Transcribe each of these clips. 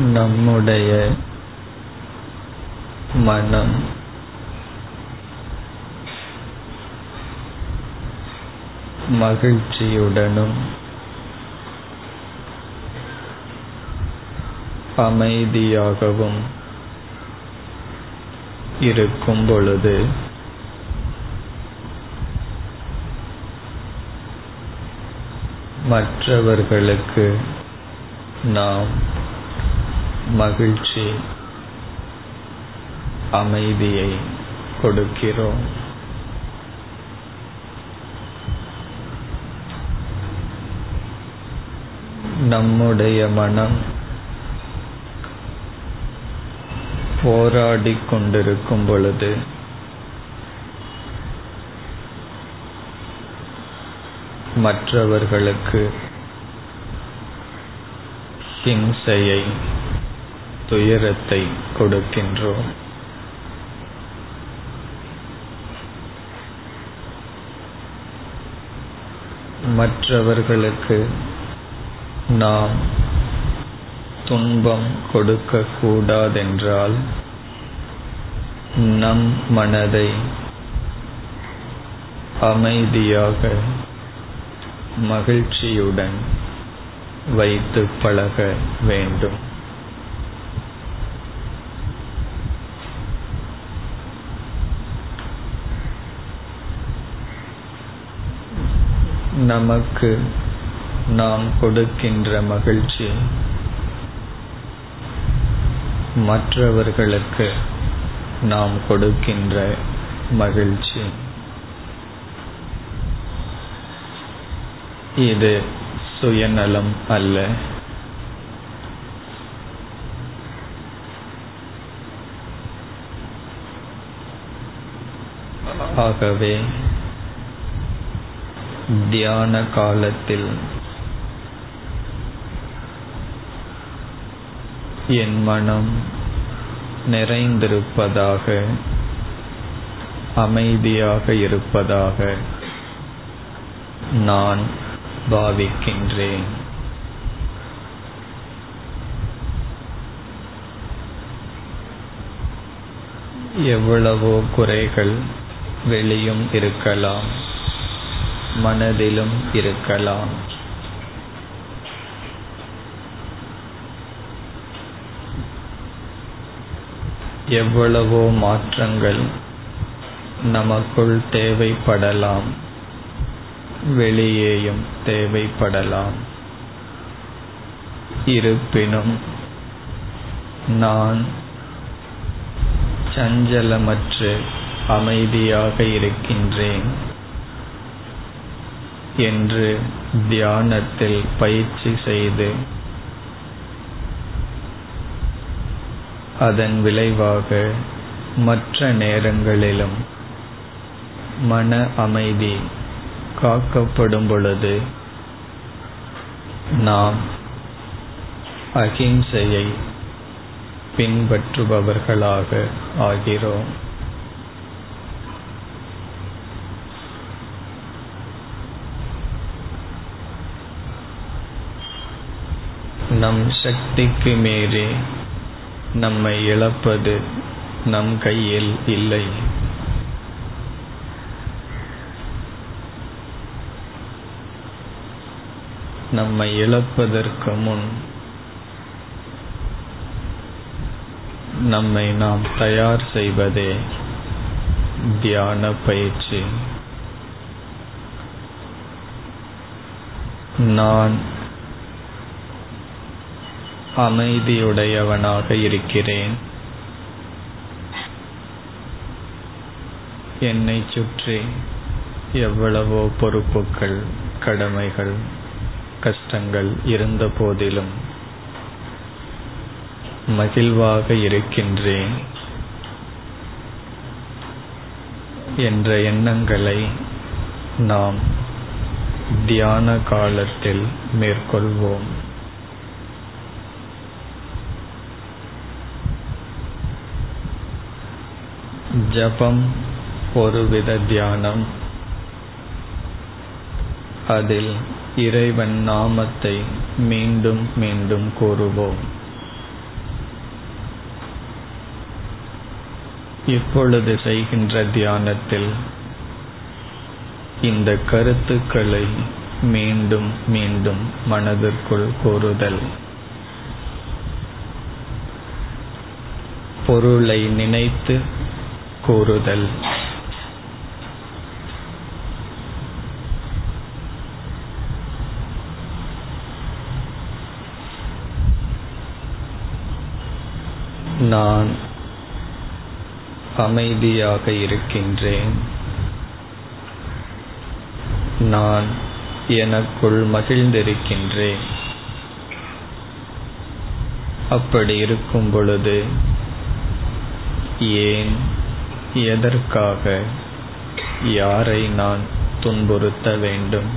நம்முடைய மனம். மகிழ்ச்சியுடனும் அமைதியாகவும் இருக்கும் பொழுது மற்றவர்களுக்கு நாம் மகிழ்ச்சி அமைதியை கொடுக்கிறோம். நம்முடைய மனம் போராடிக் கொண்டிருக்கும் பொழுது மற்றவர்களுக்கு ஹிம்சையை துயரத்தை கொடுக்கின்றோம். மற்றவர்களுக்கு நாம் துன்பம் கொடுக்க கூடாதென்றால் நம் மனதை அமைதியாக மகிழ்ச்சியுடன் வைத்து பழக வேண்டும். நமக்கு நாம் கொடுக்கின்ற மகிழ்ச்சி மற்றவர்களுக்கு நாம் கொடுக்கின்ற மகிழ்ச்சி. இது சுயநலம் அல்ல. ஆகவே தியான காலத்தில் என் மனம் நிறைந்திருப்பதாக அமைதியாக இருப்பதாக நான் பாவிக்கின்றேன். எவ்வளவோ குறைகள் வெளியும் இருக்கலாம். மனதிலும் இருக்கலாம். எவ்வளவோ மாற்றங்கள் நமக்குள் தேவைப்படலாம். வெளியேயும் தேவைப்படலாம். இருப்பினும் நான் சஞ்சலமற்று அமைதியாக இருக்கின்றேன். என்று தியானத்தில் பயிற்சி செய்து அதன் விளைவாக மற்ற நேரங்களிலும் மன அமைதி காக்கப்படும் பொழுது நாம் அகிம்சையை பின்பற்றுபவர்களாக ஆகிறோம். நம் சக்திக்கு மீறி நம்மை இழப்பது நம் கையில் இல்லை. நம்மை இழப்பதற்கு முன் நம்மை நாம் தயார் செய்வதே தியான பயிற்சி. நான் அமைதியுடையவனாக இருக்கிறேன். என்னை சுற்றி எவ்வளவோ பொறுப்புகள் கடமைகள் கஷ்டங்கள் இருந்த போதிலும் மகிழ்வாக இருக்கின்றேன். என்ற எண்ணங்களை நாம் தியான காலத்தில் மேற்கொள்வோம். ஜபம் ஒருவித தியானம் அதில் இறைவன் நாமத்தை மீண்டும் மீண்டும் கூறுவோம் இப்பொழுது செய்கின்ற தியானத்தில் இந்த கருத்துக்களை மீண்டும் மீண்டும் மனதிற்குள் கூறுதல் பொருளை நினைத்து கூறுதல். நான் அமைதியாக இருக்கின்றேன். நான் எனக்குள் மகிழ்ந்திருக்கின்றேன். அப்படி இருக்கும் பொழுது ஏன் எதற்காக? யாரை நான் துன்புறுத்த வேண்டும்?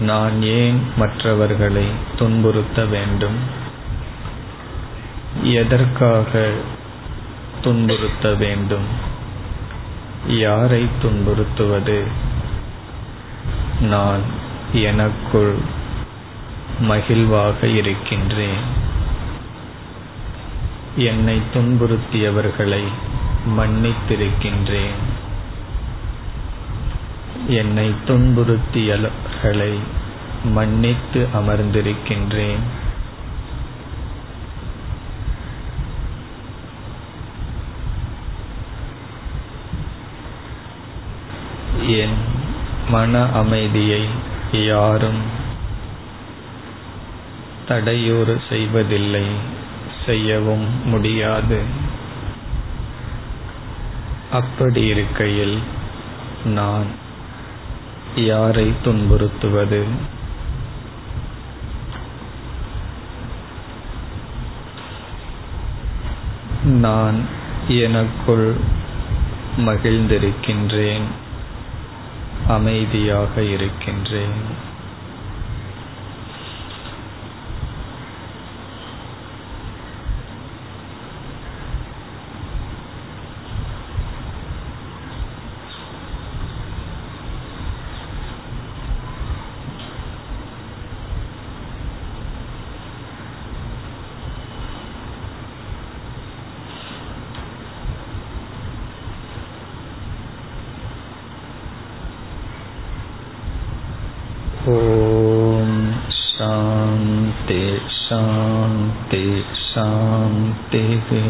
நான் ஏன் மற்றவர்களை துன்புறுத்த வேண்டும்? எதற்காக துன்புறுத்த வேண்டும்? யாரை துன்புறுத்துவது? நான் எனக்குள் மகிழ்வாக இருக்கின்றேன். என்னை துன்புறுத்தியவர்களை மன்னித்திருக்கின்றேன். என்னை துன்புறுத்தியவர்களை மன்னித்து அமர்ந்திருக்கின்றேன். என் மன அமைதியை யாரும் தடையூறு செய்வதில்லை. செய்யவும் முடியாது. அப்படி இருக்கையில் நான் யாரை துன்புறுத்துவது? நான் எனக்குள் மகிழ்ந்திருக்கின்றேன் அமைதியாக இருக்கின்றேன். தேகு